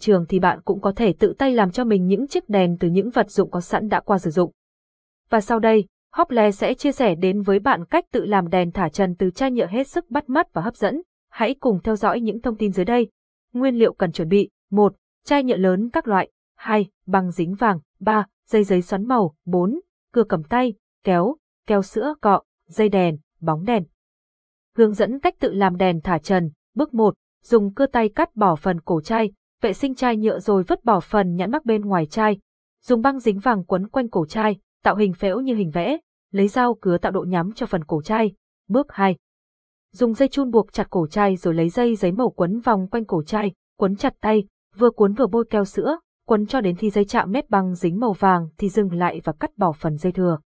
trường thì bạn cũng có thể tự tay làm cho mình những chiếc đèn từ những vật dụng có sẵn đã qua sử dụng. Và sau đây, Hople sẽ chia sẻ đến với bạn cách tự làm đèn thả trần từ chai nhựa hết sức bắt mắt và hấp dẫn. Hãy cùng theo dõi những thông tin dưới đây. Nguyên liệu cần chuẩn bị 1. Chai nhựa lớn các loại 2. Băng dính vàng 3. Dây giấy xoắn màu 4. Cưa cầm tay, kéo, keo sữa cọ, dây đèn, bóng đèn. Hướng dẫn cách tự làm đèn thả trần. Bước 1. Dùng cưa tay cắt bỏ phần cổ chai, vệ sinh chai nhựa rồi vứt bỏ phần nhãn mắc bên ngoài chai. Dùng băng dính vàng quấn quanh cổ chai, tạo hình phễu như hình vẽ, lấy dao cứa tạo độ nhắm cho phần cổ chai. Bước 2. Dùng dây chun buộc chặt cổ chai rồi lấy dây giấy màu quấn vòng quanh cổ chai, quấn chặt tay, vừa cuốn vừa bôi keo sữa, quấn cho đến khi dây chạm mép băng dính màu vàng thì dừng lại và cắt bỏ phần dây thừa.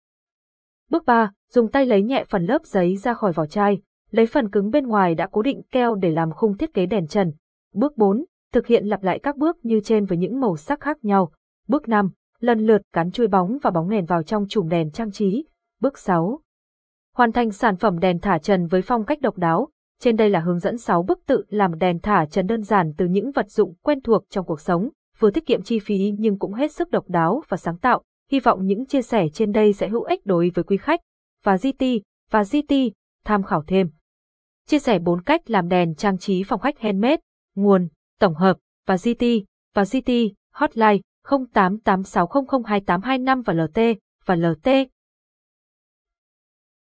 Bước 3. Dùng tay lấy nhẹ phần lớp giấy ra khỏi vỏ chai, lấy phần cứng bên ngoài đã cố định keo để làm khung thiết kế đèn trần. Bước 4. Thực hiện lặp lại các bước như trên với những màu sắc khác nhau. Bước 5. Lần lượt cắn chuôi bóng và bóng nền vào trong chùm đèn trang trí. Bước 6. Hoàn thành sản phẩm đèn thả trần với phong cách độc đáo. Trên đây là hướng dẫn 6 bước tự làm đèn thả trần đơn giản từ những vật dụng quen thuộc trong cuộc sống, vừa tiết kiệm chi phí nhưng cũng hết sức độc đáo và sáng tạo. Hy vọng những chia sẻ trên đây sẽ hữu ích đối với quý khách và GT và GT tham khảo thêm. Chia sẻ 4 cách làm đèn trang trí phòng khách handmade, nguồn, tổng hợp và GT và GT hotline 0886002825 và LT và LT